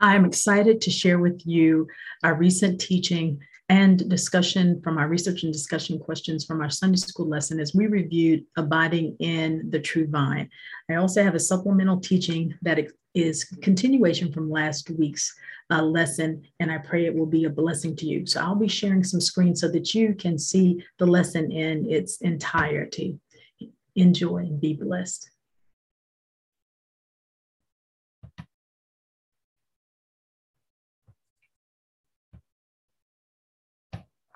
I'm excited to share with you our recent teaching and discussion from our research and discussion questions from our Sunday school lesson as we reviewed abiding in the true vine. I also have a supplemental teaching that is continuation from last week's uh, lesson, and I pray it will be a blessing to you. So I'll be sharing some screens so that you can see the lesson in its entirety. Enjoy and be blessed.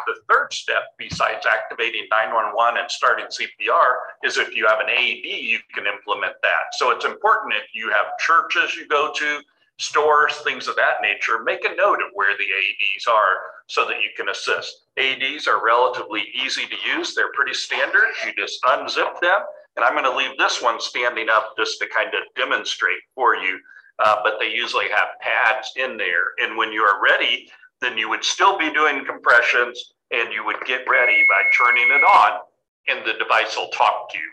The third step, besides activating 911 and starting CPR, is if you have an AED, you can implement that. So it's important if you have churches you go to, stores, things of that nature, make a note of where the AEDs are so that you can assist. AEDs are relatively easy to use. They're pretty standard. You just unzip them. And I'm going to leave this one standing up just to kind of demonstrate for you. Uh, but they usually have pads in there. And when you are ready, then you would still be doing compressions and you would get ready by turning it on and the device will talk to you.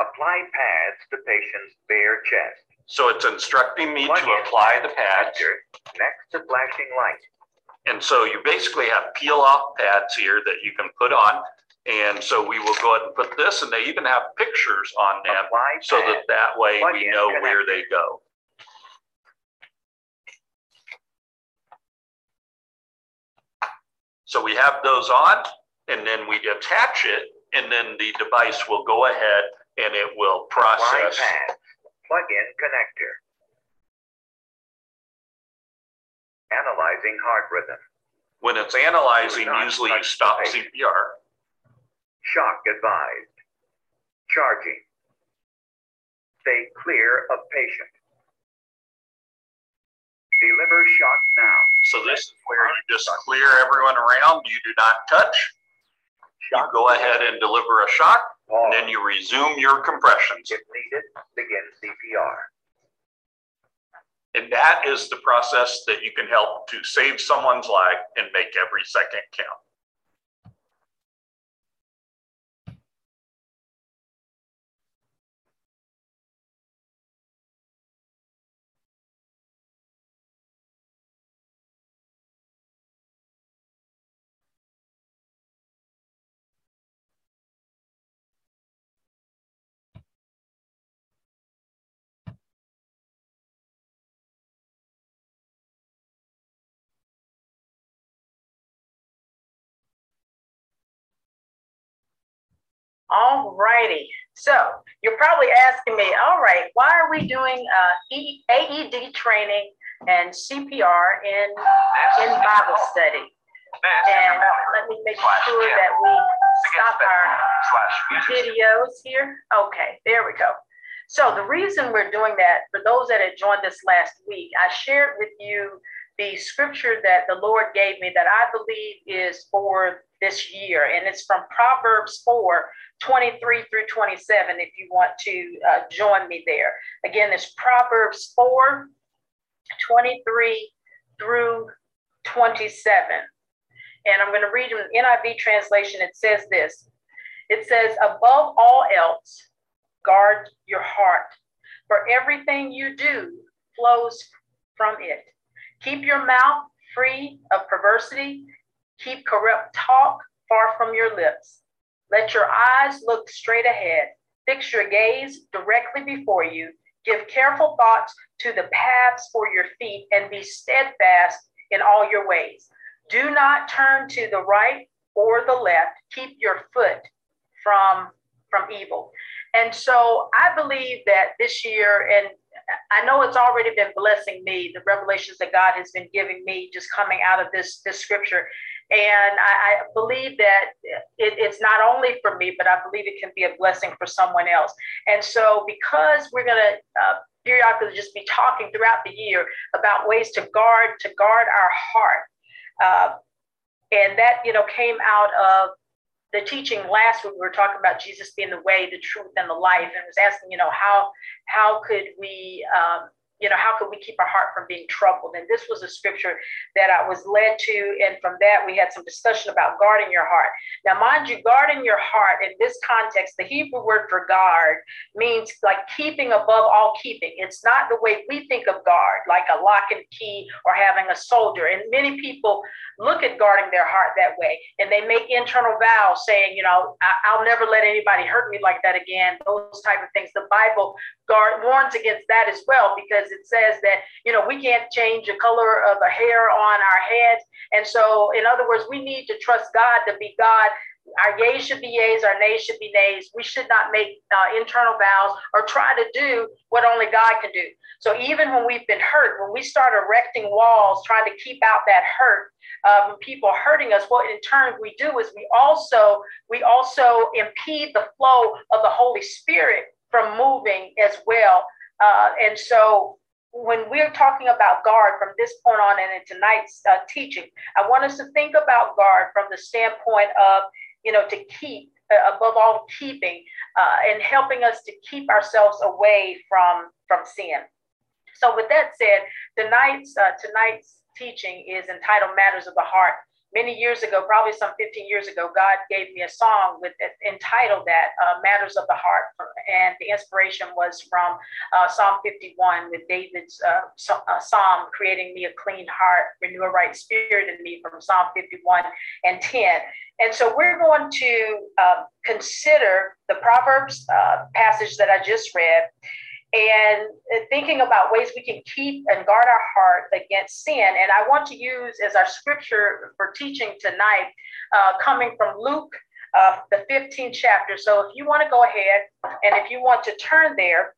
Apply pads to patient's bare chest. So it's instructing me to apply the pads. Next to flashing light. And so you basically have peel off pads here that you can put on. And so we will go ahead and put this, and they even have pictures on them so that that way we know where they go. So we have those on, and then we attach it, and then the device will go ahead and it will process. Plug-in connector. Analyzing heart rhythm. When it's analyzing, usually you stop CPR. Shock advised. Charging. Stay clear of patient. Deliver shock now. So this is where you just clear everyone around. You do not touch. You go ahead and deliver a shock, and then you resume your compressions. If needed, begin CPR. And that is the process that you can help to save someone's life and make every second count. All righty. So you're probably asking me, all right, why are we doing uh, AED training and CPR in, in Bible study? And let me make sure that we stop our videos here. Okay, there we go. So the reason we're doing that, for those that had joined us last week, I shared with you the scripture that the Lord gave me that I believe is for this year, and it's from Proverbs 4 23 through 27, if you want to uh, join me there. Again, it's Proverbs 4 23 through 27. And I'm going to read an NIV translation. It says this It says, Above all else, guard your heart, for everything you do flows from it. Keep your mouth free of perversity, keep corrupt talk far from your lips. Let your eyes look straight ahead. Fix your gaze directly before you. Give careful thoughts to the paths for your feet and be steadfast in all your ways. Do not turn to the right or the left. Keep your foot from, from evil. And so I believe that this year, and I know it's already been blessing me, the revelations that God has been giving me just coming out of this, this scripture. And I, I believe that it, it's not only for me, but I believe it can be a blessing for someone else. And so, because we're going to uh, periodically just be talking throughout the year about ways to guard to guard our heart, uh, and that you know came out of the teaching last week. We were talking about Jesus being the way, the truth, and the life, and was asking, you know, how how could we um, you know, how can we keep our heart from being troubled? And this was a scripture that I was led to. And from that, we had some discussion about guarding your heart. Now, mind you, guarding your heart in this context, the Hebrew word for guard means like keeping above all keeping. It's not the way we think of guard, like a lock and key or having a soldier. And many people look at guarding their heart that way. And they make internal vows saying, you know, I- will never let anybody hurt me like that again, those type of things. The Bible guard warns against that as well because it says that you know we can't change the color of a hair on our head and so in other words we need to trust god to be god our yays should be yays, our nays should be nays. We should not make uh, internal vows or try to do what only God can do. So even when we've been hurt, when we start erecting walls, trying to keep out that hurt, um, people hurting us, what in turn we do is we also we also impede the flow of the Holy Spirit from moving as well. Uh, and so when we're talking about guard from this point on and in tonight's uh, teaching, I want us to think about guard from the standpoint of, you know, to keep, uh, above all, keeping uh, and helping us to keep ourselves away from, from sin. So, with that said, tonight's, uh, tonight's teaching is entitled Matters of the Heart many years ago, probably some 15 years ago, God gave me a song with entitled that uh, "Matters of the Heart," and the inspiration was from uh, Psalm 51 with David's uh, uh, psalm, "Creating me a clean heart, renew a right spirit in me," from Psalm 51 and 10. And so we're going to um, consider the Proverbs uh, passage that I just read and thinking about ways we can keep and guard our heart against sin. And I want to use as our scripture for teaching tonight, uh, coming from Luke, uh, the 15th chapter. So if you want to go ahead and if you want to turn there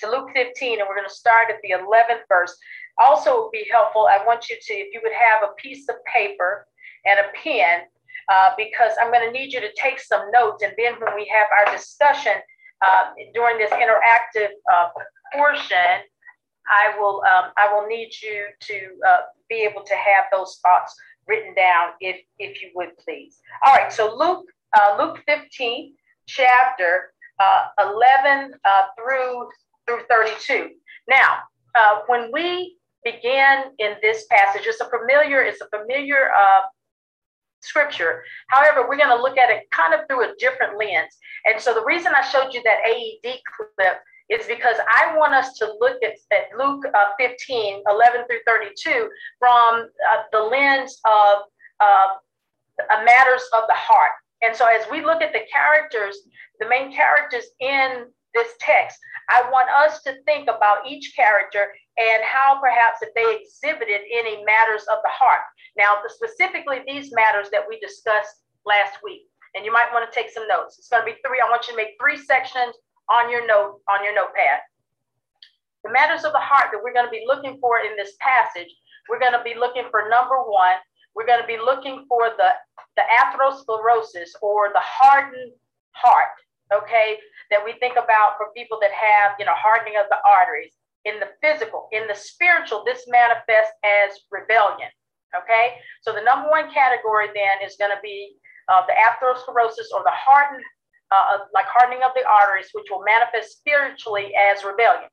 to Luke 15, and we're going to start at the 11th verse. Also, would be helpful. I want you to, if you would have a piece of paper and a pen, uh, because I'm going to need you to take some notes. And then when we have our discussion, uh, during this interactive uh, portion, I will um, I will need you to uh, be able to have those thoughts written down if if you would please. All right, so Luke uh, Luke 15 chapter uh, 11 uh, through through 32. Now, when we begin in this passage, it's a familiar it's a familiar scripture. However, we're going to look at it kind of through a different lens. And so the reason I showed you that AED clip is because I want us to look at, at Luke uh, 15, 11 through 32 from uh, the lens of uh, matters of the heart. And so as we look at the characters, the main characters in this text, I want us to think about each character and how perhaps if they exhibited any matters of the heart. Now, specifically these matters that we discussed last week, and you might want to take some notes. It's going to be three. I want you to make three sections on your note on your notepad. The matters of the heart that we're going to be looking for in this passage, we're going to be looking for number one. We're going to be looking for the the atherosclerosis or the hardened heart. Okay, that we think about for people that have you know hardening of the arteries in the physical, in the spiritual, this manifests as rebellion. Okay, so the number one category then is going to be uh, the atherosclerosis or the hardened, uh, like hardening of the arteries, which will manifest spiritually as rebellion.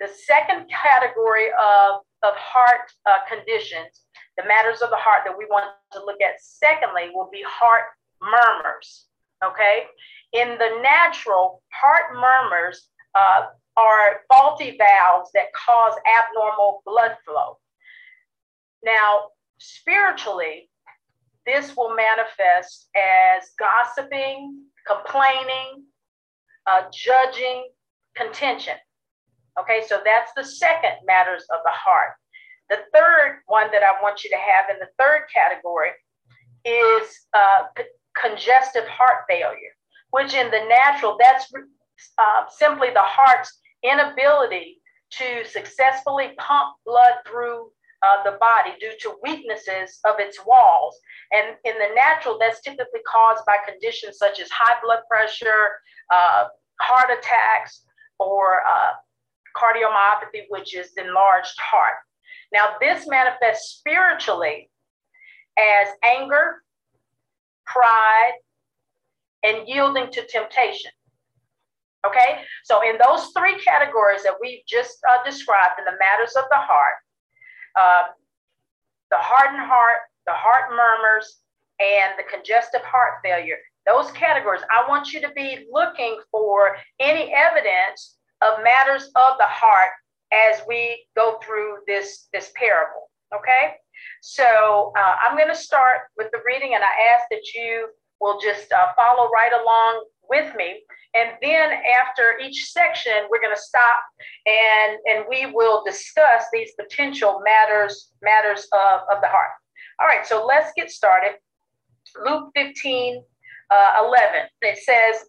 The second category of, of heart uh, conditions, the matters of the heart that we want to look at, secondly, will be heart murmurs. Okay, in the natural, heart murmurs uh, are faulty valves that cause abnormal blood flow. Now, spiritually, this will manifest as gossiping, complaining, uh, judging, contention. Okay, so that's the second matters of the heart. The third one that I want you to have in the third category is uh, congestive heart failure, which in the natural, that's uh, simply the heart's inability to successfully pump blood through uh, the body due to weaknesses of its walls. And in the natural, that's typically caused by conditions such as high blood pressure, uh, heart attacks, or uh, cardiomyopathy, which is enlarged heart. Now, this manifests spiritually as anger, pride, and yielding to temptation. Okay, so in those three categories that we've just uh, described in the matters of the heart, uh, the hardened heart, the heart murmurs, and the congestive heart failure, those categories, I want you to be looking for any evidence of matters of the heart as we go through this, this parable. Okay, so uh, I'm going to start with the reading, and I ask that you will just uh, follow right along with me. And then after each section, we're going to stop and, and we will discuss these potential matters, matters of, of the heart. All right, so let's get started. Luke 15, uh, 11, it says,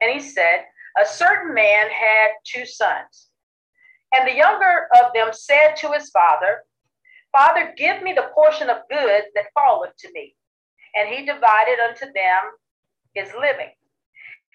and he said, a certain man had two sons. And the younger of them said to his father, Father, give me the portion of goods that falleth to me. And he divided unto them his living.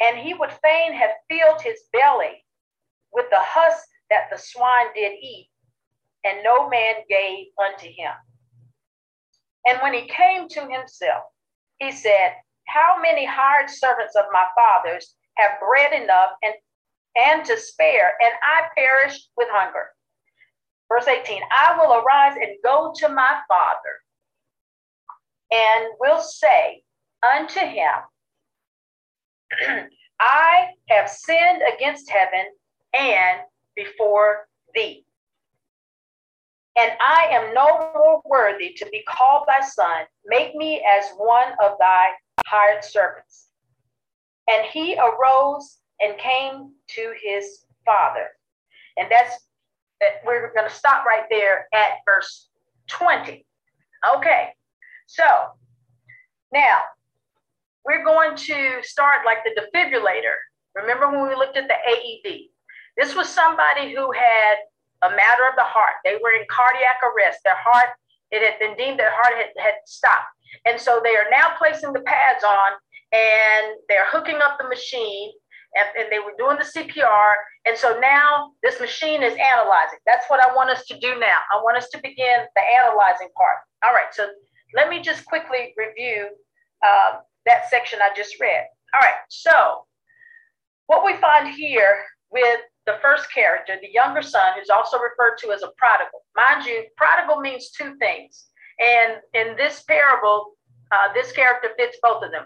and he would fain have filled his belly with the husk that the swine did eat, and no man gave unto him. And when he came to himself, he said, How many hired servants of my father's have bread enough and, and to spare, and I perish with hunger? Verse 18 I will arise and go to my father, and will say unto him, I have sinned against heaven and before thee. And I am no more worthy to be called thy son. Make me as one of thy hired servants. And he arose and came to his father. And that's, that we're going to stop right there at verse 20. Okay, so now we're going to start like the defibrillator. Remember when we looked at the AED? This was somebody who had a matter of the heart. They were in cardiac arrest. Their heart, it had been deemed their heart had, had stopped. And so they are now placing the pads on and they're hooking up the machine and, and, they were doing the CPR. And so now this machine is analyzing. That's what I want us to do now. I want us to begin the analyzing part. All right, so let me just quickly review uh, that section I just read. All right, so what we find here with the first character, the younger son, who's also referred to as a prodigal. Mind you, prodigal means two things. And in this parable, uh, this character fits both of them.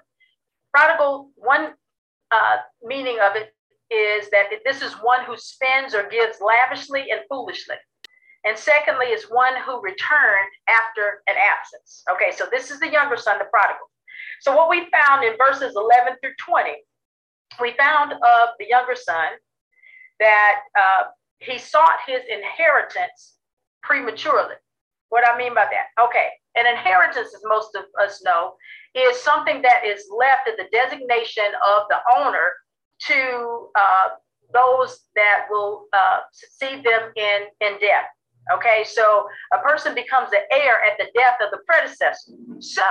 Prodigal, one uh, meaning of it is that this is one who spends or gives lavishly and foolishly. And secondly, is one who returned after an absence. Okay, so this is the younger son, the prodigal. So, what we found in verses 11 through 20, we found of the younger son that uh, he sought his inheritance prematurely. What I mean by that? Okay, an inheritance, as most of us know, is something that is left at the designation of the owner to uh, those that will uh, succeed them in, in death. Okay, so a person becomes the heir at the death of the predecessor. So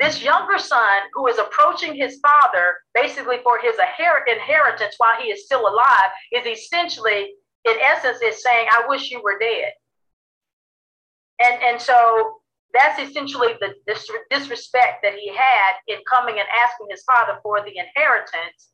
this younger son who is approaching his father basically for his inheritance while he is still alive is essentially in essence is saying i wish you were dead. And and so that's essentially the disrespect that he had in coming and asking his father for the inheritance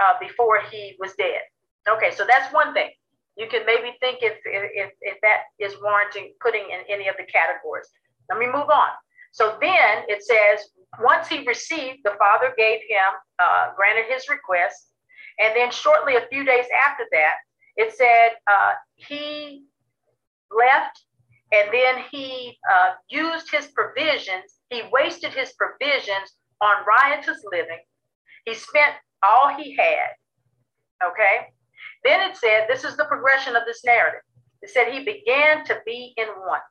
uh, before he was dead. Okay so that's one thing. You can maybe think if, if if that is warranting putting in any of the categories. Let me move on so then it says, once he received, the father gave him, uh, granted his request. And then shortly, a few days after that, it said uh, he left and then he uh, used his provisions. He wasted his provisions on riotous living. He spent all he had. Okay. Then it said, this is the progression of this narrative. It said he began to be in want.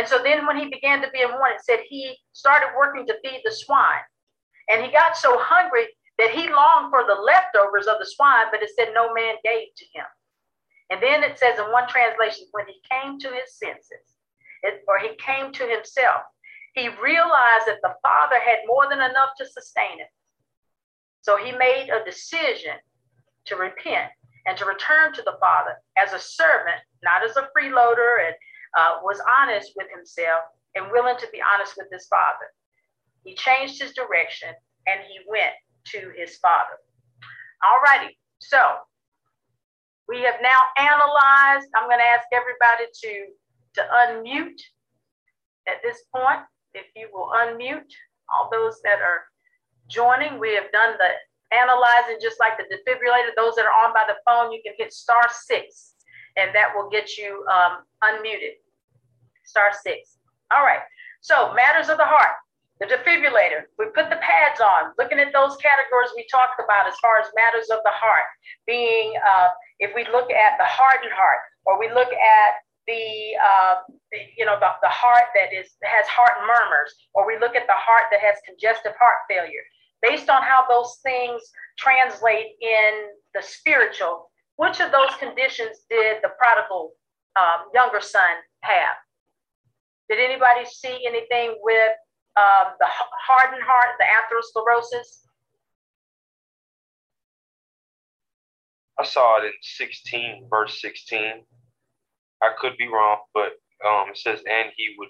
And so then when he began to be in want, it said he started working to feed the swine. And he got so hungry that he longed for the leftovers of the swine, but it said no man gave to him. And then it says in one translation, when he came to his senses, it, or he came to himself, he realized that the father had more than enough to sustain him. So he made a decision to repent and to return to the father as a servant, not as a freeloader, and uh, was honest with himself and willing to be honest with his father. He changed his direction and he went to his father. All righty. So we have now analyzed. I'm going to ask everybody to, to unmute at this point. If you will unmute all those that are joining, we have done the analyzing just like the defibrillator. Those that are on by the phone, you can hit star six and that will get you um, unmuted. Star six. All right. So matters of the heart, the defibrillator. We put the pads on, looking at those categories we talked about as far as matters of the heart, being uh, if we look at the hardened heart, or we look at the, uh, you know the, the heart that is has heart murmurs, or we look at the heart that has congestive heart failure. Based on how those things translate in the spiritual, which of those conditions did the prodigal um, younger son have? Did anybody see anything with um, the hardened heart, the atherosclerosis? I saw it in 16, verse 16. I could be wrong, but um, it says, and he would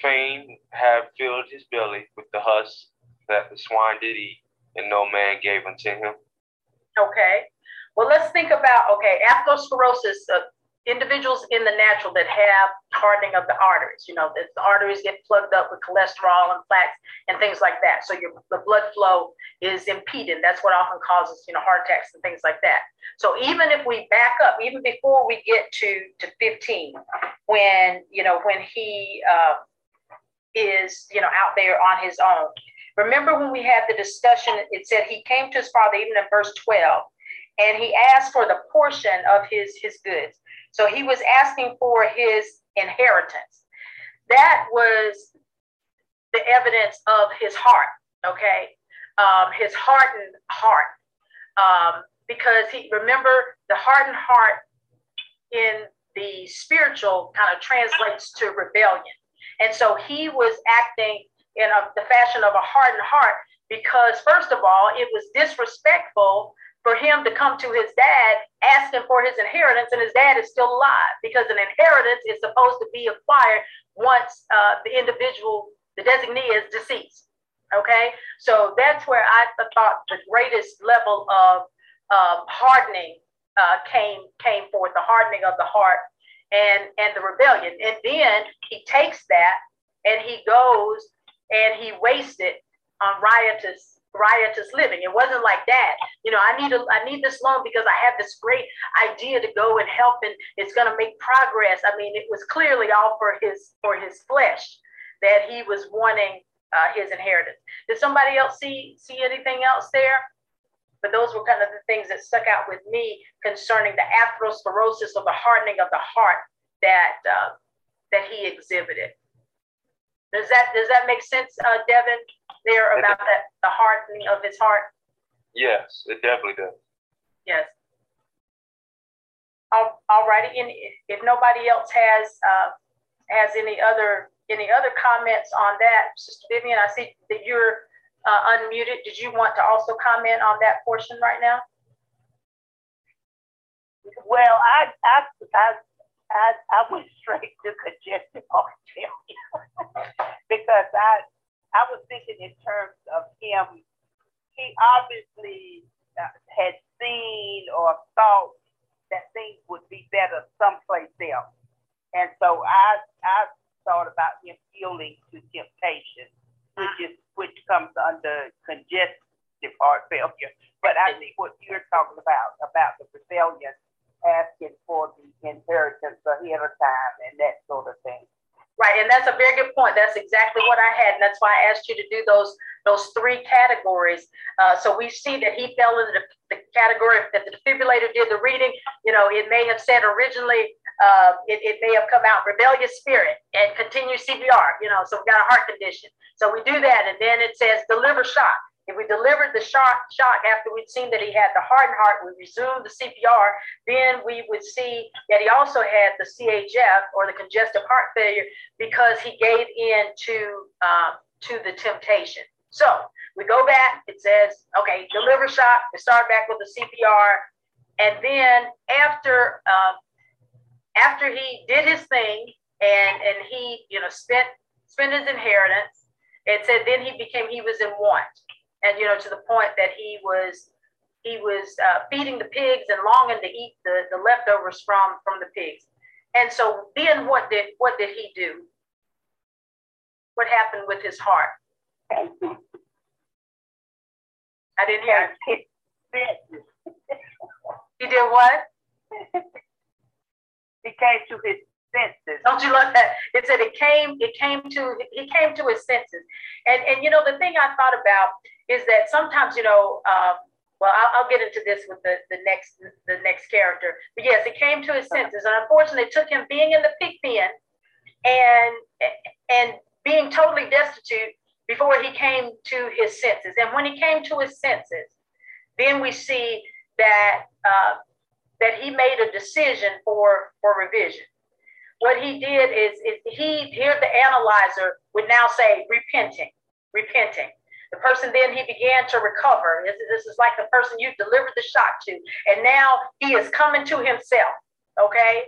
fain have filled his belly with the husk that the swine did eat, and no man gave unto him. Okay. Well, let's think about okay, atherosclerosis. Uh, individuals in the natural that have hardening of the arteries. You know, the, the arteries get plugged up with cholesterol and plaques and things like that. So your the blood flow is impeded. That's what often causes you know heart attacks and things like that. So even if we back up, even before we get to to 15, when you know when he uh, is you know out there on his own. Remember when we had the discussion? It said he came to his father even in verse 12 and he asked for the portion of his his goods so he was asking for his inheritance. That was the evidence of his heart, okay? Um, his hardened heart. Um, because he, remember, the hardened heart in the spiritual kind of translates to rebellion. And so he was acting in a, the fashion of a hardened heart because, first of all, it was disrespectful for him to come to his dad asking for his inheritance, and his dad is still alive because an inheritance is supposed to be acquired once uh, the individual, the designee, is deceased. Okay, so that's where I thought the greatest level of hardening uh, came came forth, the hardening of the heart and and the rebellion, and then he takes that and he goes and he wastes it on riotous riotous living. It wasn't like that. You know, I need a, I need this loan because I have this great idea to go and help, and it's going to make progress. I mean, it was clearly all for his for his flesh that he was wanting uh, his inheritance. Did somebody else see see anything else there? But those were kind of the things that stuck out with me concerning the atherosclerosis or the hardening of the heart that uh, that he exhibited. Does that does that make sense, uh, Devin? There about that the hardening of his heart. Yes, it definitely does. Yes. All, all righty. And if nobody else has uh, has any other any other comments on that, Sister Vivian, I see that you're uh, unmuted. Did you want to also comment on that portion right now? Well, I I I I, I went straight to congestive heart failure because I I was thinking in terms of him. He obviously uh, had seen or thought that things would be better someplace else, and so I I thought about him yielding to temptation, which is which comes under congestive heart failure. But I think what you're talking about about the rebellion asking for the inheritance ahead of time and that sort of thing. Right, and that's a very good point. That's exactly what I had, and that's why I asked you to do those those three categories. Uh, so we see that he fell into the, the, category that the defibrillator did the reading. You know, it may have said originally, uh, it, it may have come out rebellious spirit and continue CPR. You know, so we've got a heart condition. So we do that, and then it says deliver shock. We delivered the shock, shock after we'd seen that he had the hardened heart, we resumed the CPR, then we would see that he also had the CHF or the congestive heart failure because he gave in to, uh, to the temptation. So we go back, it says, okay, deliver shock, we start back with the CPR. And then after, uh, after he did his thing and, and he, you know, spent, spent his inheritance, it said then he became, he was in want and you know to the point that he was he was uh, feeding the pigs and longing to eat the, the leftovers from from the pigs. And so then what did what did he do? What happened with his heart? I didn't hear he did what? He came to his senses. Don't you love that? It said it came, it came to, he came to his senses. And and you know, the thing I thought about is that sometimes, you know, um, well, I'll, I'll, get into this with the, the next the next character. But yes, it came to his senses, and unfortunately, it took him being in the pig pen and and being totally destitute before he came to his senses. And when he came to his senses, then we see that uh, that he made a decision for for revision what he did is, is he here the analyzer would now say repenting, repenting. The person then he began to recover. This, this is like the person you delivered the shot to, and now he is coming to himself. Okay,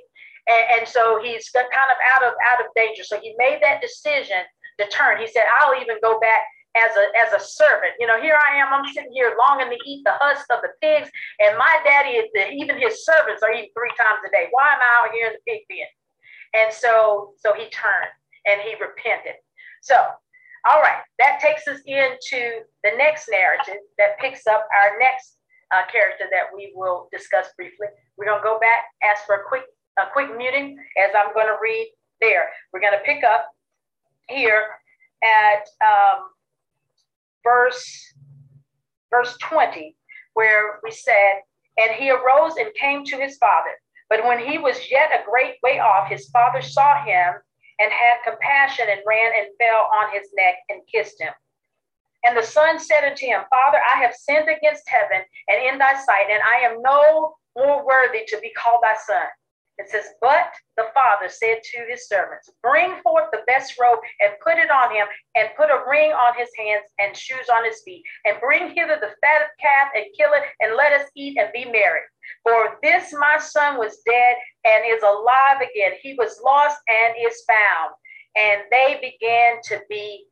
and, and so he's kind of out of out of danger. So he made that decision to turn. He said, "I'll even go back as a as a servant. You know, here I am. I'm sitting here longing to eat the husk of the pigs, and my daddy, is even his servants, are eating three times a day. Why am I out here in the pig pen?" And so, so he turned and he repented. So, all right, that takes us into the next narrative that picks up our next uh, character that we will discuss briefly. We're going to go back, ask for a quick, a quick muting as I'm going to read there. We're going to pick up here at um, verse verse 20, where we said, And he arose and came to his father. But when he was yet a great way off, his father saw him and had compassion and ran and fell on his neck and kissed him. And the son said unto him, Father, I have sinned against heaven and in thy sight, and I am no more worthy to be called thy son. It says, But the father said to his servants, Bring forth the best robe and put it on him, and put a ring on his hands and shoes on his feet, and bring hither the fatted calf and kill it, and let us eat and be merry. For this my son was dead and is alive again. He was lost and is found. And they began to be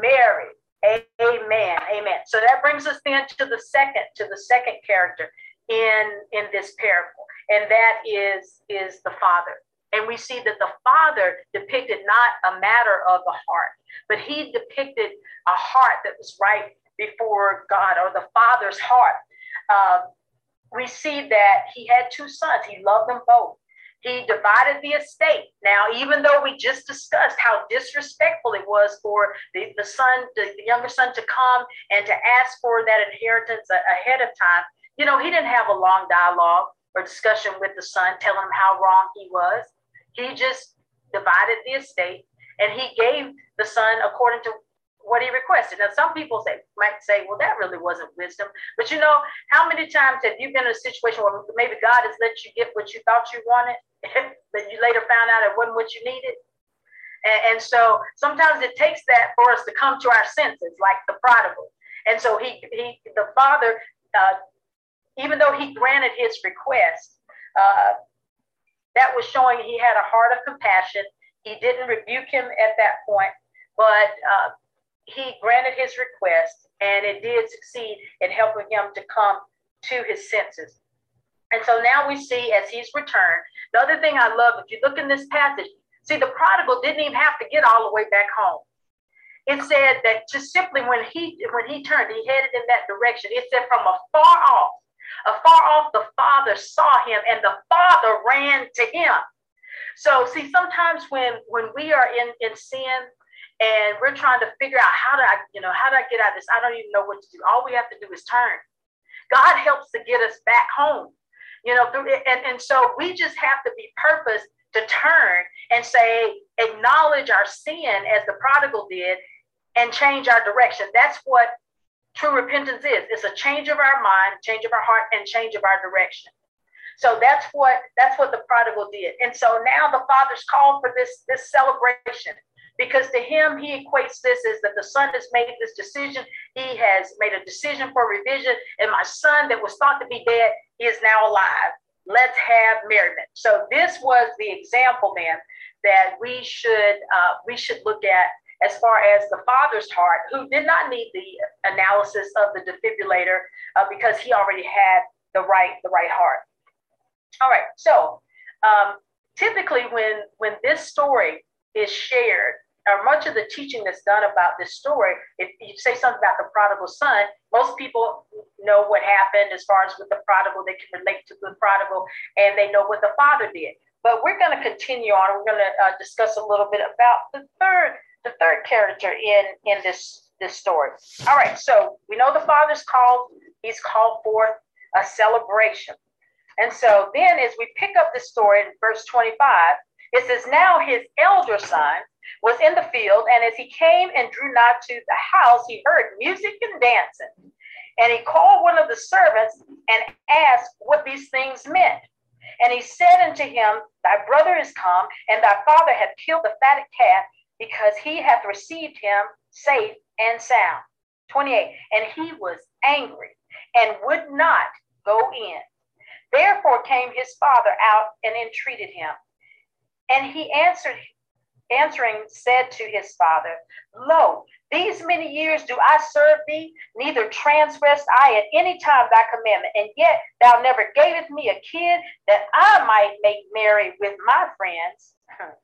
merry. Amen. Amen. So that brings us then to the second, to the second character in, in this parable. And that is, is the father. And we see that the father depicted not a matter of the heart, but he depicted a heart that was right before God or the father's heart. Uh, we see that he had two sons. He loved them both. He divided the estate. Now, even though we just discussed how disrespectful it was for the, the son, the, the younger son to come and to ask for that inheritance ahead of time, you know, he didn't have a long dialogue or discussion with the son telling him how wrong he was. He just divided the estate and he gave the son according to what he requested. Now, some people say might say, well, that really wasn't wisdom. But you know, how many times have you been in a situation where maybe God has let you get what you thought you wanted, but you later found out it wasn't what you needed? And, and so sometimes it takes that for us to come to our senses, like the prodigal. And so he, he the father, uh, even though he granted his request, uh, that was showing he had a heart of compassion. He didn't rebuke him at that point, but uh, he granted his request and it did succeed in helping him to come to his senses. And so now we see as he's returned, the other thing I love, if you look in this passage, see the prodigal didn't even have to get all the way back home. It said that just simply when he when he turned, he headed in that direction. It said from afar off, afar off, the father saw him, and the father ran to him. So see, sometimes when when we are in in sin, and we're trying to figure out how do I, you know, how do I get out of this? I don't even know what to do. All we have to do is turn. God helps to get us back home, you know, and, and so we just have to be purpose to turn and say, acknowledge our sin as the prodigal did and change our direction. That's what true repentance is. It's a change of our mind, change of our heart, and change of our direction. So that's what that's what the prodigal did. And so now the father's called for this this celebration because to him he equates this as that the son has made this decision. He has made a decision for revision, and my son that was thought to be dead he is now alive. Let's have merriment. So this was the example man that we should uh, we should look at as far as the father's heart, who did not need the analysis of the defibrillator uh, because he already had the right the right heart. All right, so um, typically when when this story is shared, or much of the teaching that's done about this story, if you say something about the prodigal son, most people know what happened as far as with the prodigal, they can relate to the prodigal, and they know what the father did. But we're going to continue on. We're going to uh, discuss a little bit about the third the third character in in this this story. All right, so we know the father's called. He's called forth a celebration. And so then, as we pick up the story in verse 25, it says, Now his elder son was in the field, and as he came and drew nigh to the house, he heard music and dancing. And he called one of the servants and asked what these things meant. And he said unto him, Thy brother is come, and thy father hath killed the fatted calf, because he hath received him safe and sound. 28. And he was angry and would not go in. Therefore came his father out and entreated him. And he answered, answering, said to his father, Lo, these many years do I serve thee, neither transgressed I at any time thy commandment, and yet thou never gavest me a kid that I might make merry with my friends.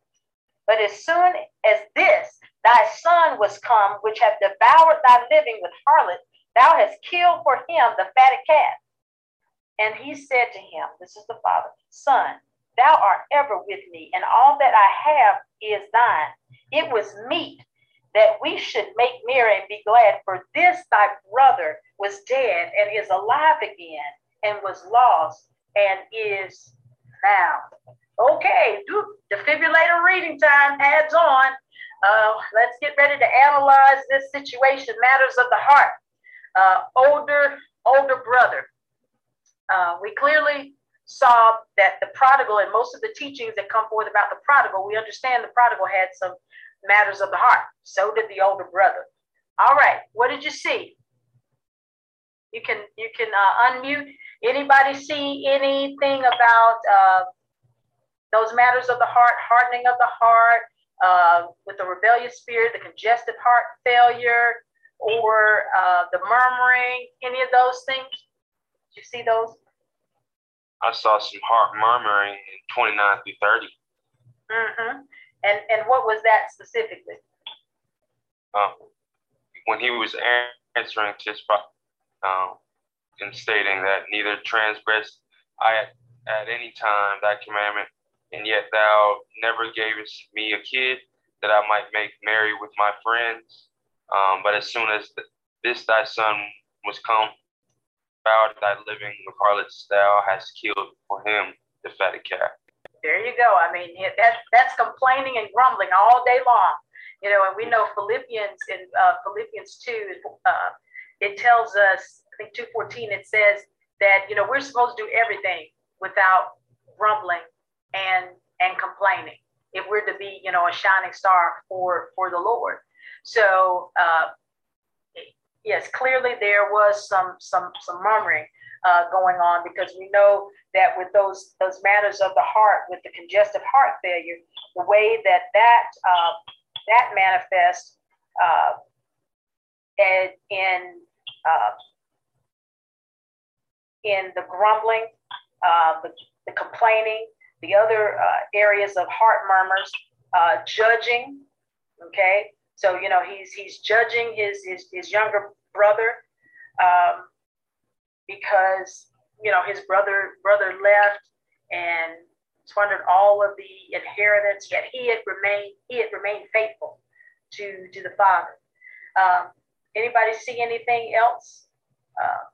But as soon as this thy son was come, which hath devoured thy living with harlots, thou hast killed for him the fatted calf. And he said to him, This is the father, Son, thou art ever with me, and all that I have is thine. It was meet that we should make merry and be glad, for this thy brother was dead and is alive again, and was lost and is found. Okay, defibrillator reading time, pads on. Uh, let's get ready to analyze this situation, matters of the heart. Uh, older, older brother uh, we clearly saw that the prodigal and most of the teachings that come forth about the prodigal, we understand the prodigal had some matters of the heart. So did the older brother. All right, what did you see? You can you can uh, unmute. Anybody see anything about uh, those matters of the heart, hardening of the heart, uh, with the rebellious spirit, the congestive heart failure, or uh, the murmuring? Any of those things? Did you see those? I saw some heart murmuring in 29 through 30. Mm-hmm. And and what was that specifically? Um, when he was answering to his um, and stating that neither transgressed I at, at any time thy commandment, and yet thou never gavest me a kid that I might make merry with my friends. Um, but as soon as this thy son was come, thy living with harlots thou hast killed for him the fatted calf. There you go. I mean, that, that's complaining and grumbling all day long. You know, and we know Philippians in uh, Philippians 2, uh, it tells us, I think 2.14, it says that, you know, we're supposed to do everything without grumbling and and complaining if we're to be, you know, a shining star for for the Lord. So uh, yes, clearly there was some some some murmuring uh, going on because we know that with those those matters of the heart, with the congestive heart failure, the way that that uh, that manifests uh, in uh, in the grumbling, uh, the, the complaining, the other uh, areas of heart murmurs, judging. Okay, so you know he's he's judging his his, his younger brother um, because you know his brother brother left and squandered all of the inheritance. Yet he had remained he had remained faithful to to the father. Um, anybody see anything else uh,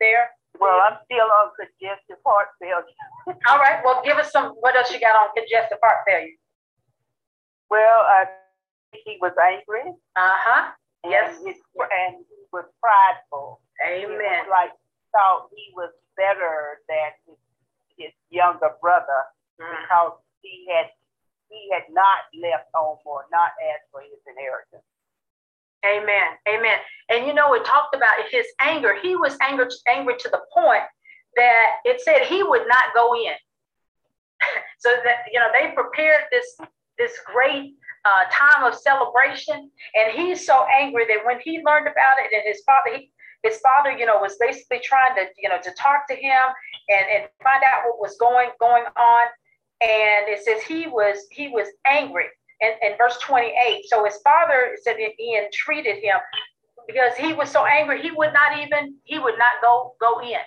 there? Well, I'm still on congestive heart failure. all right. Well, give us some. What else you got on congestive heart failure? Well, I he was angry. Uh huh. Yes. And, his, and he was prideful. Amen. like thought he was better than his, his younger brother Mm. because he had he had not left home or not asked for his inheritance. Amen. Amen. And you know, it talked about his anger. He was angry, angry to the point that it said he would not go in. so that you know, they prepared this this great uh, time of celebration, and he's so angry that when he learned about it, and his father, he, his father, you know, was basically trying to you know to talk to him and and find out what was going going on, and it says he was he was angry And, in verse 28. So his father said he entreated him because he was so angry, he would not even, he would not go, go in.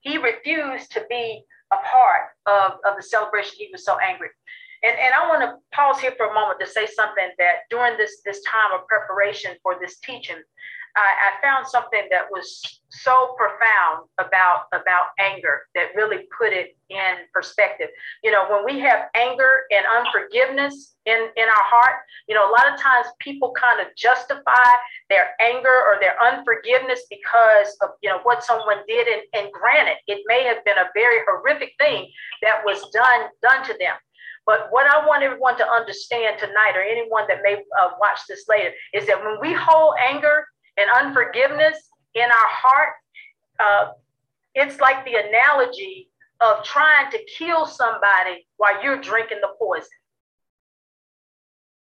He refused to be a part of, of the celebration. He was so angry. And, and I want to pause here for a moment to say something that during this, this time of preparation for this teaching, I, I found something that was so profound about about anger that really put it in perspective. You know, when we have anger and unforgiveness in in our heart, you know, a lot of times people kind of justify their anger or their unforgiveness because of you know what someone did. And, and granted, it may have been a very horrific thing that was done done to them. But what I want everyone to understand tonight, or anyone that may uh, watch this later, is that when we hold anger and unforgiveness in our heart, uh, it's like the analogy of trying to kill somebody while you're drinking the poison.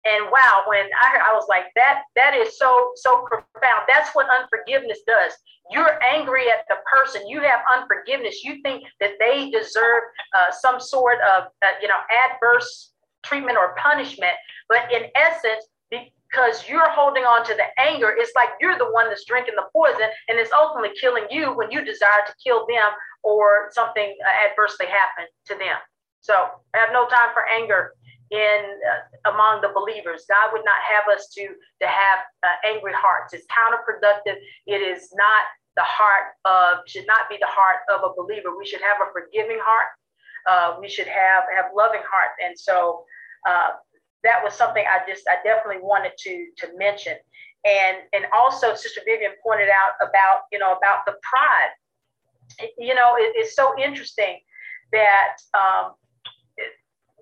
And wow, when I heard, I was like, that that is so so profound. That's what unforgiveness does. You're angry at the person. You have unforgiveness. You think that they deserve uh, some sort of uh, you know adverse treatment or punishment, but in essence, because you're holding on to the anger, it's like you're the one that's drinking the poison, and it's ultimately killing you when you desire to kill them or something uh, adversely happened to them. So I have no time for anger in uh, among the believers. God would not have us to to have uh, angry hearts. It's counterproductive. It is not the heart of should not be the heart of a believer. We should have a forgiving heart. Uh, we should have have loving heart. And so uh, that was something I just I definitely wanted to to mention. And and also Sister Vivian pointed out about you know about the pride. You know, it, it's so interesting that um,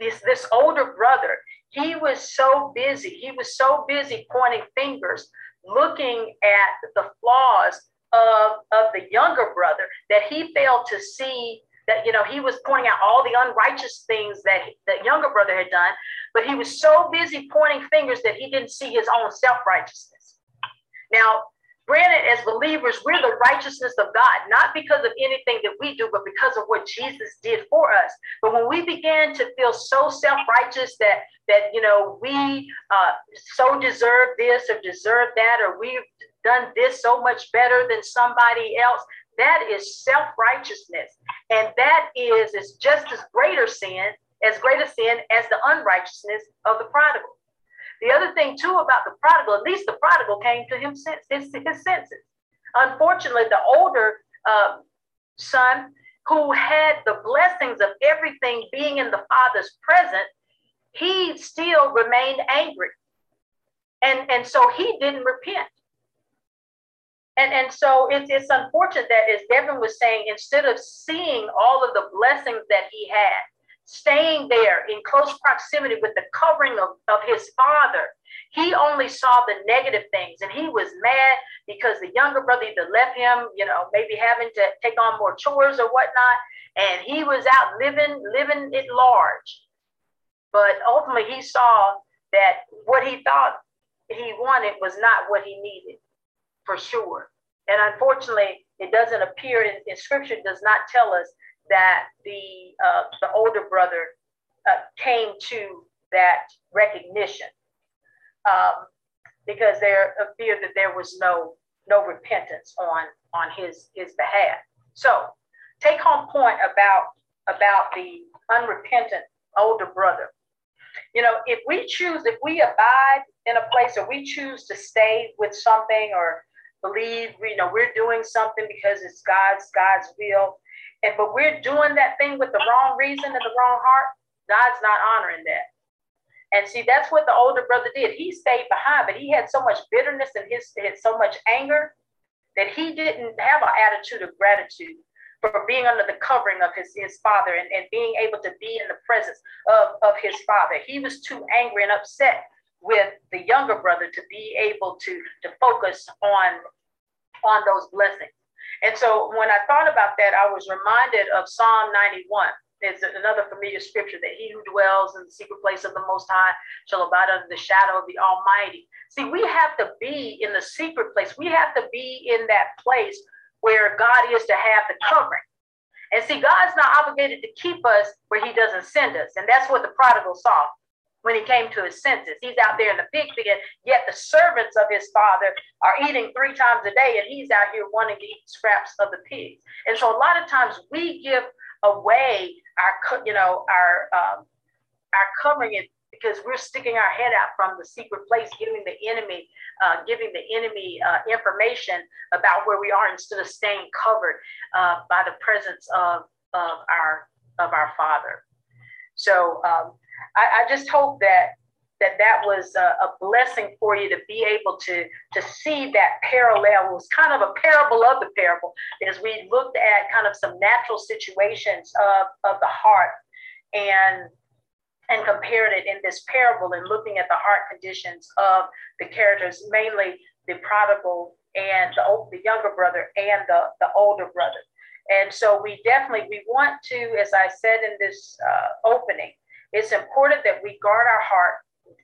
this this older brother he was so busy he was so busy pointing fingers looking at the flaws of of the younger brother that he failed to see that you know he was pointing out all the unrighteous things that that younger brother had done but he was so busy pointing fingers that he didn't see his own self-righteousness. Now Granted, as believers, we're the righteousness of God, not because of anything that we do, but because of what Jesus did for us. But when we began to feel so self-righteous that that you know we uh, so deserve this or deserve that, or we've done this so much better than somebody else, that is self-righteousness, and that is is just as greater sin as greater sin as the unrighteousness of the prodigal. The other thing too about the prodigal, at least the prodigal came to him his, his senses. Unfortunately, the older uh, son who had the blessings of everything being in the father's presence, he still remained angry. And, and so he didn't repent. And, and so it's, it's unfortunate that, as Devin was saying, instead of seeing all of the blessings that he had, staying there in close proximity with the covering of, of his father, he only saw the negative things and he was mad because the younger brother either left him, you know, maybe having to take on more chores or whatnot. And he was out living, living it large. But ultimately, he saw that what he thought he wanted was not what he needed for sure. And unfortunately, it doesn't appear in, in scripture, does not tell us that the uh, the older brother uh, came to that recognition um, because there appeared that there was no no repentance on on his his behalf. So take home point about about the unrepentant older brother. You know, if we choose, if we abide in a place or we choose to stay with something or believe, you know, we're doing something because it's God's God's will, but we're doing that thing with the wrong reason and the wrong heart, God's not honoring that. And see, that's what the older brother did. He stayed behind, but he had so much bitterness and his had so much anger that he didn't have an attitude of gratitude for being under the covering of his, his father and, and being able to be in the presence of, of his father. He was too angry and upset with the younger brother to be able to, to focus on, on those blessings. And so when I thought about that, I was reminded of Psalm 91. It's another familiar scripture that he who dwells in the secret place of the Most High shall abide under the shadow of the Almighty. See, we have to be in the secret place. We have to be in that place where God is to have the covering. And see, God's not obligated to keep us where he doesn't send us. And that's what the prodigal saw when he came to his senses. He's out there in the pig pen, yet the servants of his father are eating three times a day, and he's out here wanting to eat scraps of the pigs. And so a lot of times we give away our, you know, our um, our covering it because we're sticking our head out from the secret place, giving the enemy, uh, giving the enemy uh, information about where we are instead of staying covered uh, by the presence of, of our of our Father. So um, I, I, just hope that that that was a, a, blessing for you to be able to to see that parallel. It was kind of a parable of the parable as we looked at kind of some natural situations of, of the heart and and compared it in this parable and looking at the heart conditions of the characters, mainly the prodigal and the, the younger brother and the, the older brother. And so we definitely, we want to, as I said in this uh, opening, it's important that we guard our heart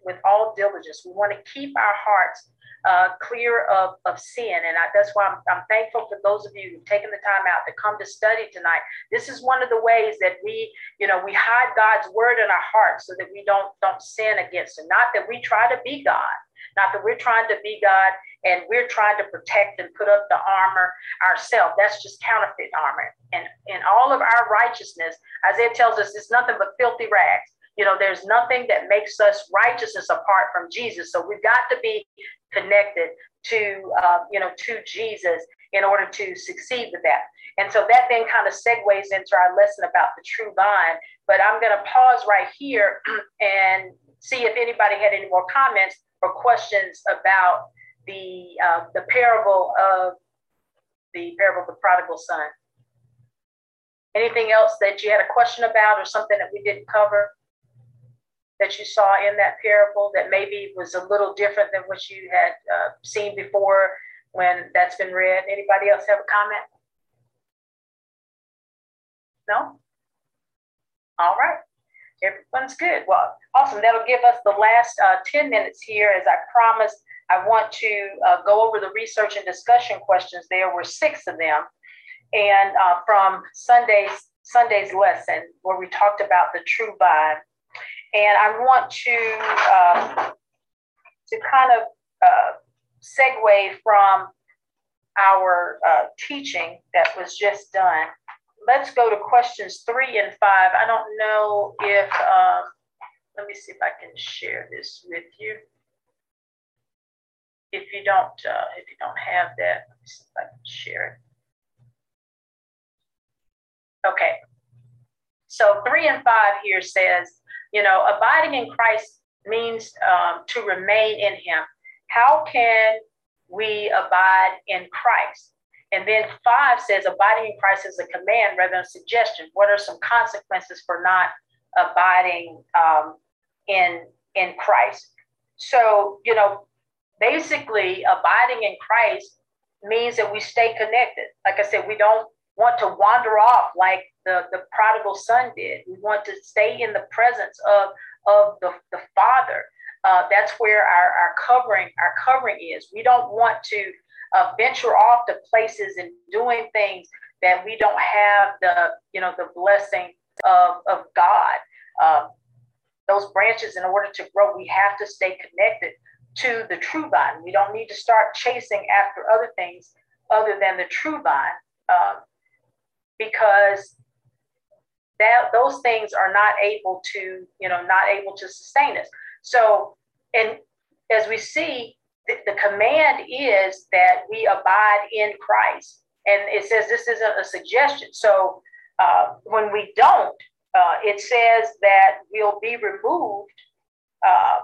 with all diligence. We want to keep our hearts uh, clear of, of sin. And I, that's why I'm, I'm thankful for those of you who've taken the time out to come to study tonight. This is one of the ways that we, you know, we hide God's word in our hearts so that we don't, don't sin against Him. Not that we try to be God, not that we're trying to be God and we're trying to protect and put up the armor ourselves. That's just counterfeit armor. And in all of our righteousness, Isaiah tells us it's nothing but filthy rags. You know, there's nothing that makes us righteousness apart from Jesus. So we've got to be connected to, uh, you know, to Jesus in order to succeed with that. And so that then kind of segues into our lesson about the true vine. But I'm going to pause right here and see if anybody had any more comments or questions about the uh, the parable of the parable of the prodigal son. Anything else that you had a question about or something that we didn't cover? That you saw in that parable that maybe was a little different than what you had uh, seen before when that's been read? Anybody else have a comment? No? All right. Everyone's good. Well, awesome. That'll give us the last uh, 10 minutes here. As I promised, I want to uh, go over the research and discussion questions. There were six of them. And uh, from Sunday's Sunday's lesson, where we talked about the true vine and I want to um, to kind of uh, segue from our uh, teaching that was just done. Let's go to questions three and five. I don't know if um, let me see if I can share this with you. If you don't, uh, if you don't have that, let me see if I can share it. Okay. So three and five here says, you know, abiding in Christ means um, to remain in Him. How can we abide in Christ? And then five says abiding in Christ is a command rather than a suggestion. What are some consequences for not abiding um, in in Christ? So you know, basically, abiding in Christ means that we stay connected. Like I said, we don't want to wander off like the, the prodigal son did. We want to stay in the presence of, of the, the Father. Uh, that's where our, our covering our covering is. We don't want to uh, venture off to places and doing things that we don't have the you know the blessing of, of God. Uh, those branches, in order to grow, we have to stay connected to the true vine. We don't need to start chasing after other things other than the true vine. Um, because that those things are not able to, you know, not able to sustain us. So, and as we see, the, the command is that we abide in Christ. And it says this isn't a suggestion. So uh, when we don't, uh, it says that we'll be removed uh,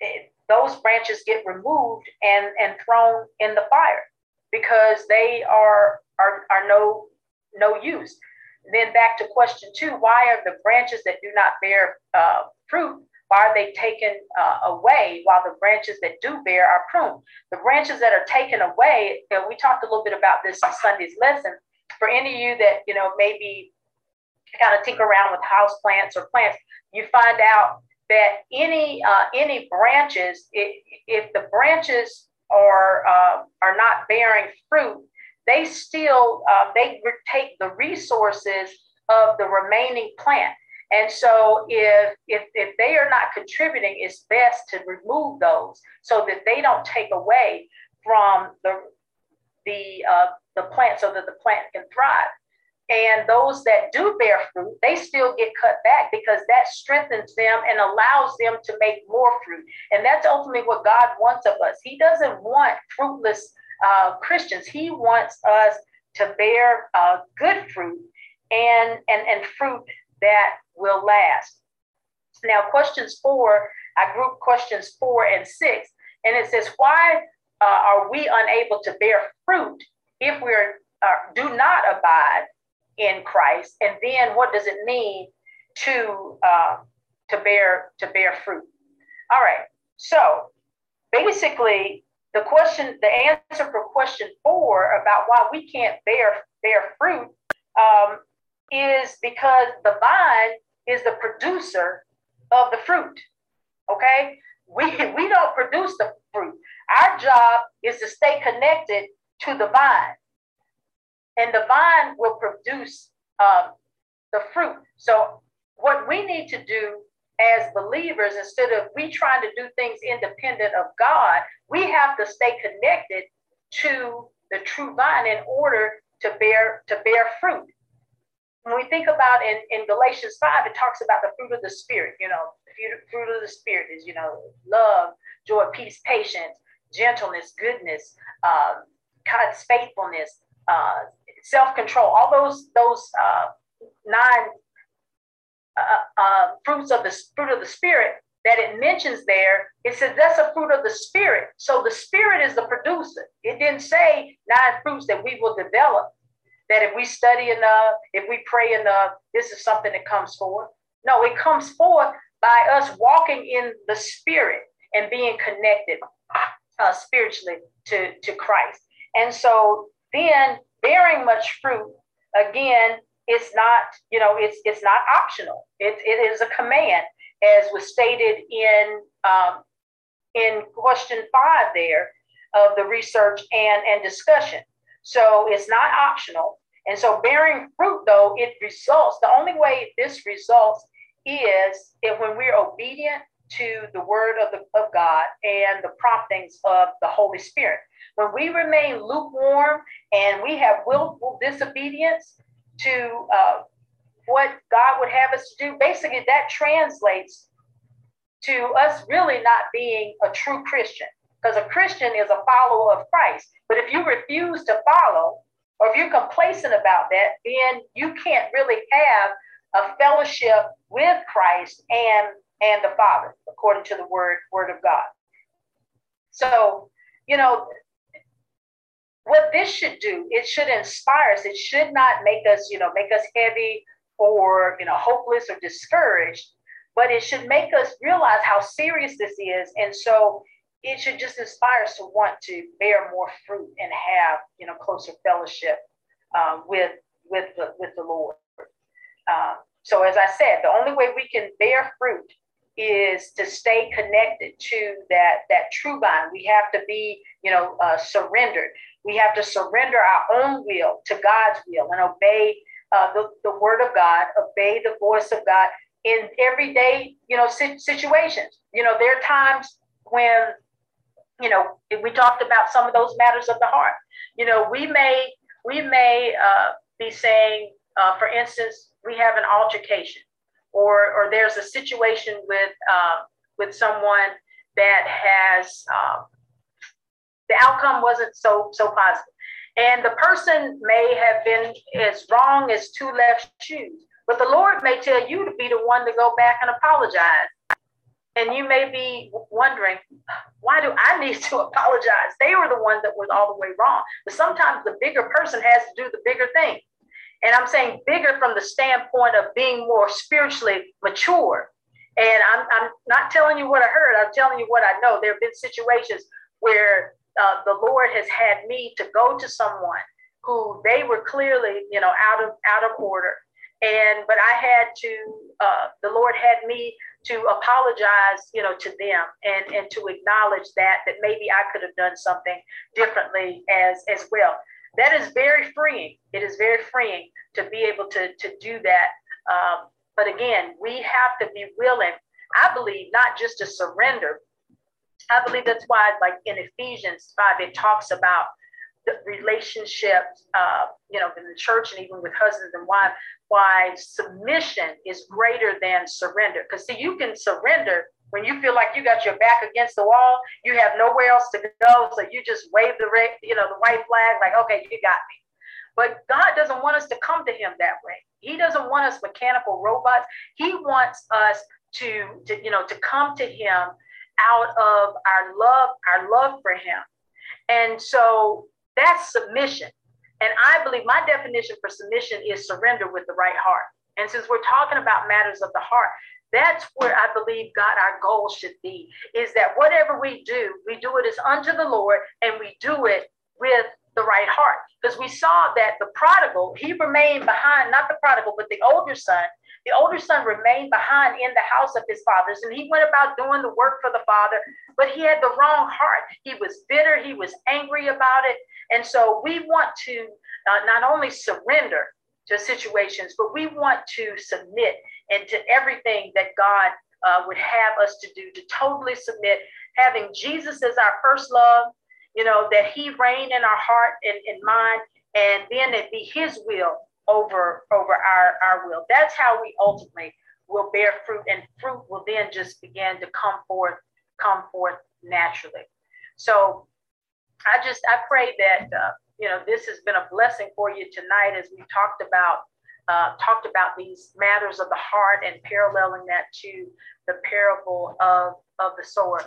it, those branches get removed and, and thrown in the fire because they are, are, are no, no use. Then back to question two, why are the branches that do not bear uh, fruit, why are they taken uh, away while the branches that do bear are pruned? The branches that are taken away, know, we talked a little bit about this in Sunday's lesson. For any of you that, you know, maybe kind of tinker around with house plants or plants, you find out that any uh, any branches, if, if the branches are uh, are not bearing fruit, they still uh, they take the resources of the remaining plant. And so if, if, if they are not contributing, it's best to remove those so that they don't take away from the, the, uh, the plant so that the plant can thrive. And those that do bear fruit, they still get cut back because that strengthens them and allows them to make more fruit. And that's ultimately what God wants of us. He doesn't want fruitless uh, Christians. He wants us to bear uh, good fruit and, and, and fruit that will last. Now, questions four, I group questions four and six, and it says, Why uh, are we unable to bear fruit if we uh, do not abide in Christ? And then what does it mean to, uh, to, bear, to bear fruit? All right, so basically, the question, the answer for question four about why we can't bear bear fruit um, is because the vine is the producer of the fruit. Okay, we we don't produce the fruit. Our job is to stay connected to the vine, and the vine will produce um, the fruit. So what we need to do as believers, instead of we trying to do things independent of God, we have to stay connected to the true vine in order to bear to bear fruit. When we think about in, in Galatians 5, it talks about the fruit of the spirit. You know, the fruit of the spirit is, you know, love, joy, peace, patience, gentleness, goodness, um, God's faithfulness, uh, self-control, all those those uh, nine uh, uh, fruits of the fruit of the spirit that it mentions there, it says that's a fruit of the spirit. So the spirit is the producer. It didn't say nine fruits that we will develop. That if we study enough, if we pray enough, this is something that comes forth. No, it comes forth by us walking in the spirit and being connected uh, spiritually to, to Christ. And so then bearing much fruit, again, it's not, you know, it's it's not optional. It, it is a command, as was stated in um, in question five there of the research and, and discussion. So it's not optional. And so bearing fruit, though, it results. The only way this results is if when we're obedient to the word of, the, of God and the promptings of the Holy Spirit. When we remain lukewarm and we have willful disobedience, to uh, what God would have us to do, basically that translates to us really not being a true Christian. Because a Christian is a follower of Christ. But if you refuse to follow, or if you're complacent about that, then you can't really have a fellowship with Christ and and the Father, according to the word word of God. So, you know, what this should do, it should inspire us. It should not make us, you know, make us heavy or, you know, hopeless or discouraged, but it should make us realize how serious this is. And so it should just inspire us to want to bear more fruit and have, you know, closer fellowship um, with, with, the, with the Lord. Um, so as I said, the only way we can bear fruit is to stay connected to that that true vine. We have to be, you know, uh, surrendered. We have to surrender our own will to God's will and obey uh, the, the word of God, obey the voice of God in everyday, you know, situations. You know, there are times when, you know, we talked about some of those matters of the heart. You know, we may we may uh, be saying, uh, for instance, we have an altercation, or or there's a situation with uh, with someone that has um, the outcome wasn't so so positive. And the person may have been as wrong as two left shoes, but the Lord may tell you to be the one to go back and apologize And you may be wondering, why do I need to apologize? They were the ones that was all the way wrong. But sometimes the bigger person has to do the bigger thing. And I'm saying bigger from the standpoint of being more spiritually mature. And I'm, I'm not telling you what I heard, I'm telling you what I know. There have been situations where uh, the Lord has had me to go to someone who they were clearly, you know, out of out of order. And but I had to, uh, the Lord had me to apologize, you know, to them and and to acknowledge that that maybe I could have done something differently as as well. That is very freeing. It is very freeing to be able to to do that. Um, but again, we have to be willing. I believe not just to surrender. I believe that's why, like in Ephesians five, it talks about the relationships, uh, you know, in the church and even with husbands and wives, why submission is greater than surrender. Because see, you can surrender when you feel like you got your back against the wall, you have nowhere else to go, so you just wave the red, you know, the white flag, like, okay, you got me. But God doesn't want us to come to Him that way. He doesn't want us mechanical robots. He wants us to, to you know, to come to Him out of our love, our love for Him. And so that's submission. And I believe my definition for submission is surrender with the right heart. And since we're talking about matters of the heart, that's where I believe God, our goal should be is that whatever we do, we do it as unto the Lord and we do it with the right heart. Because we saw that the prodigal, he remained behind, not the prodigal, but the older son. The older son remained behind in the house of his fathers, and he went about doing the work for the father, but he had the wrong heart. He was bitter, he was angry about it, and so we want to uh, not only surrender to situations, but we want to submit and to everything that God uh, would have us to do, to totally submit, having Jesus as our first love, you know, that He reign in our heart and, and mind, and then it be His will over over our, our will. That's how we ultimately will bear fruit, and fruit will then just begin to come forth, come forth naturally. So I just I pray that uh, you know this has been a blessing for you tonight as we talked about uh, talked about these matters of the heart and paralleling that to the parable of of the sower.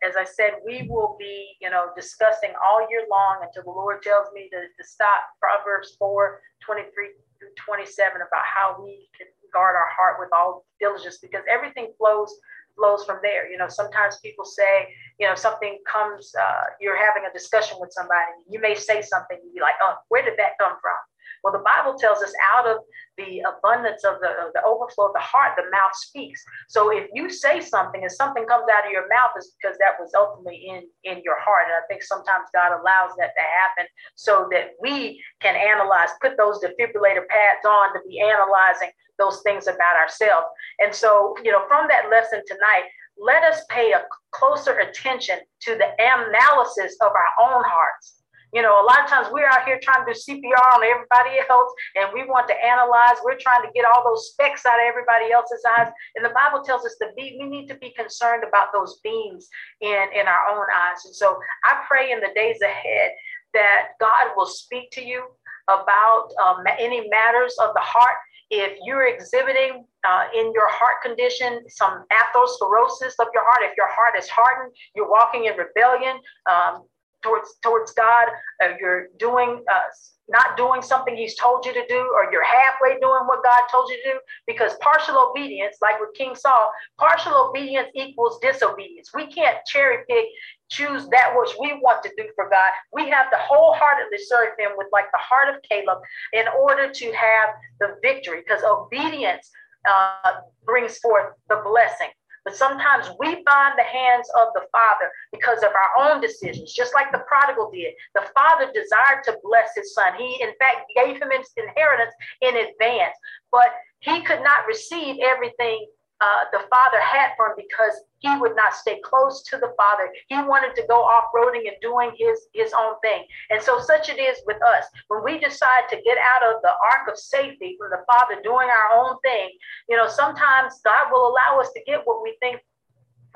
As I said, we will be you know discussing all year long until the Lord tells me to, to stop Proverbs 4, 23 through 27 about how we can guard our heart with all diligence because everything flows flows from there. You know, sometimes people say, you know, something comes, uh, you're having a discussion with somebody, you may say something, and be like, oh, where did that come from? Well, the Bible tells us out of the abundance of the, of the overflow of the heart, the mouth speaks. So if you say something and something comes out of your mouth, is because that was ultimately in, in your heart. And I think sometimes God allows that to happen so that we can analyze, put those defibrillator pads on to be analyzing those things about ourselves. And so, you know, from that lesson tonight, let us pay a closer attention to the analysis of our own hearts. You know, a lot of times we're out here trying to do CPR on everybody else and we want to analyze. We're trying to get all those specks out of everybody else's eyes. And the Bible tells us to be, we need to be concerned about those beams in, in our own eyes. And so I pray in the days ahead that God will speak to you about um, any matters of the heart if you're exhibiting uh, in your heart condition some atherosclerosis of your heart, if your heart is hardened, you're walking in rebellion um, towards towards God, uh, you're doing uh, not doing something He's told you to do, or you're halfway doing what God told you to do, because partial obedience, like with King Saul, partial obedience equals disobedience. We can't cherry pick choose that which we want to do for God. We have to wholeheartedly serve Him with like the heart of Caleb in order to have the victory, because obedience uh, brings forth the blessing. But sometimes we bind the hands of the Father because of our own decisions, just like the prodigal did. The Father desired to bless his son. He, in fact, gave him his inheritance in advance, but he could not receive everything uh, the father had for him because he would not stay close to the father. He wanted to go off roading and doing his, his own thing. And so, such it is with us. When we decide to get out of the ark of safety from the father doing our own thing, you know, sometimes God will allow us to get what we think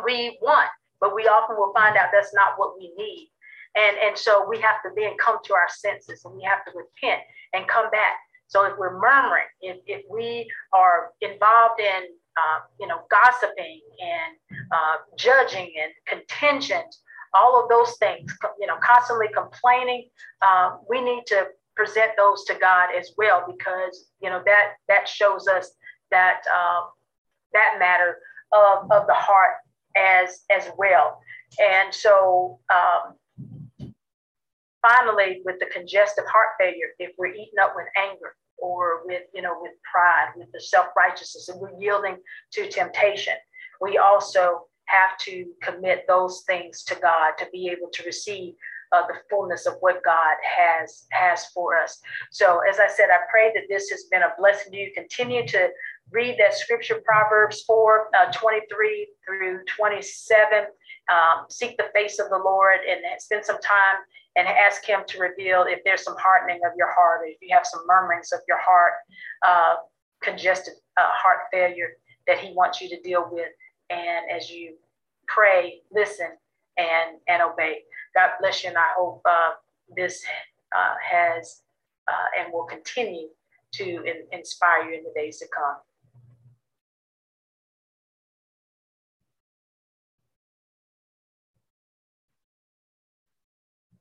we want, but we often will find out that's not what we need. And, and so we have to then come to our senses and we have to repent and come back. So if we're murmuring, if, if we are involved in uh, you know, gossiping and uh, judging and contentions, all of those things, you know, constantly complaining, uh, we need to present those to God as well because you know that that shows us that uh, that matter of, of the heart as as well. And so um, finally, with the congestive heart failure, if we're eaten up with anger or with you know with pride, with the self righteousness, and we're yielding to temptation, we also have to commit those things to God to be able to receive uh, the fullness of what God has has for us. So, as I said, I pray that this has been a blessing to you. Continue to read that scripture, Proverbs 4 uh, 23 through 27. Um, seek the face of the Lord and spend some time and ask Him to reveal if there's some hardening of your heart, or if you have some murmurings of your heart, uh, congested uh, heart failure that He wants you to deal with. And as you pray, listen, and, and obey. God bless you, and I hope uh, this uh, has uh, and will continue to in, inspire you in the days to come.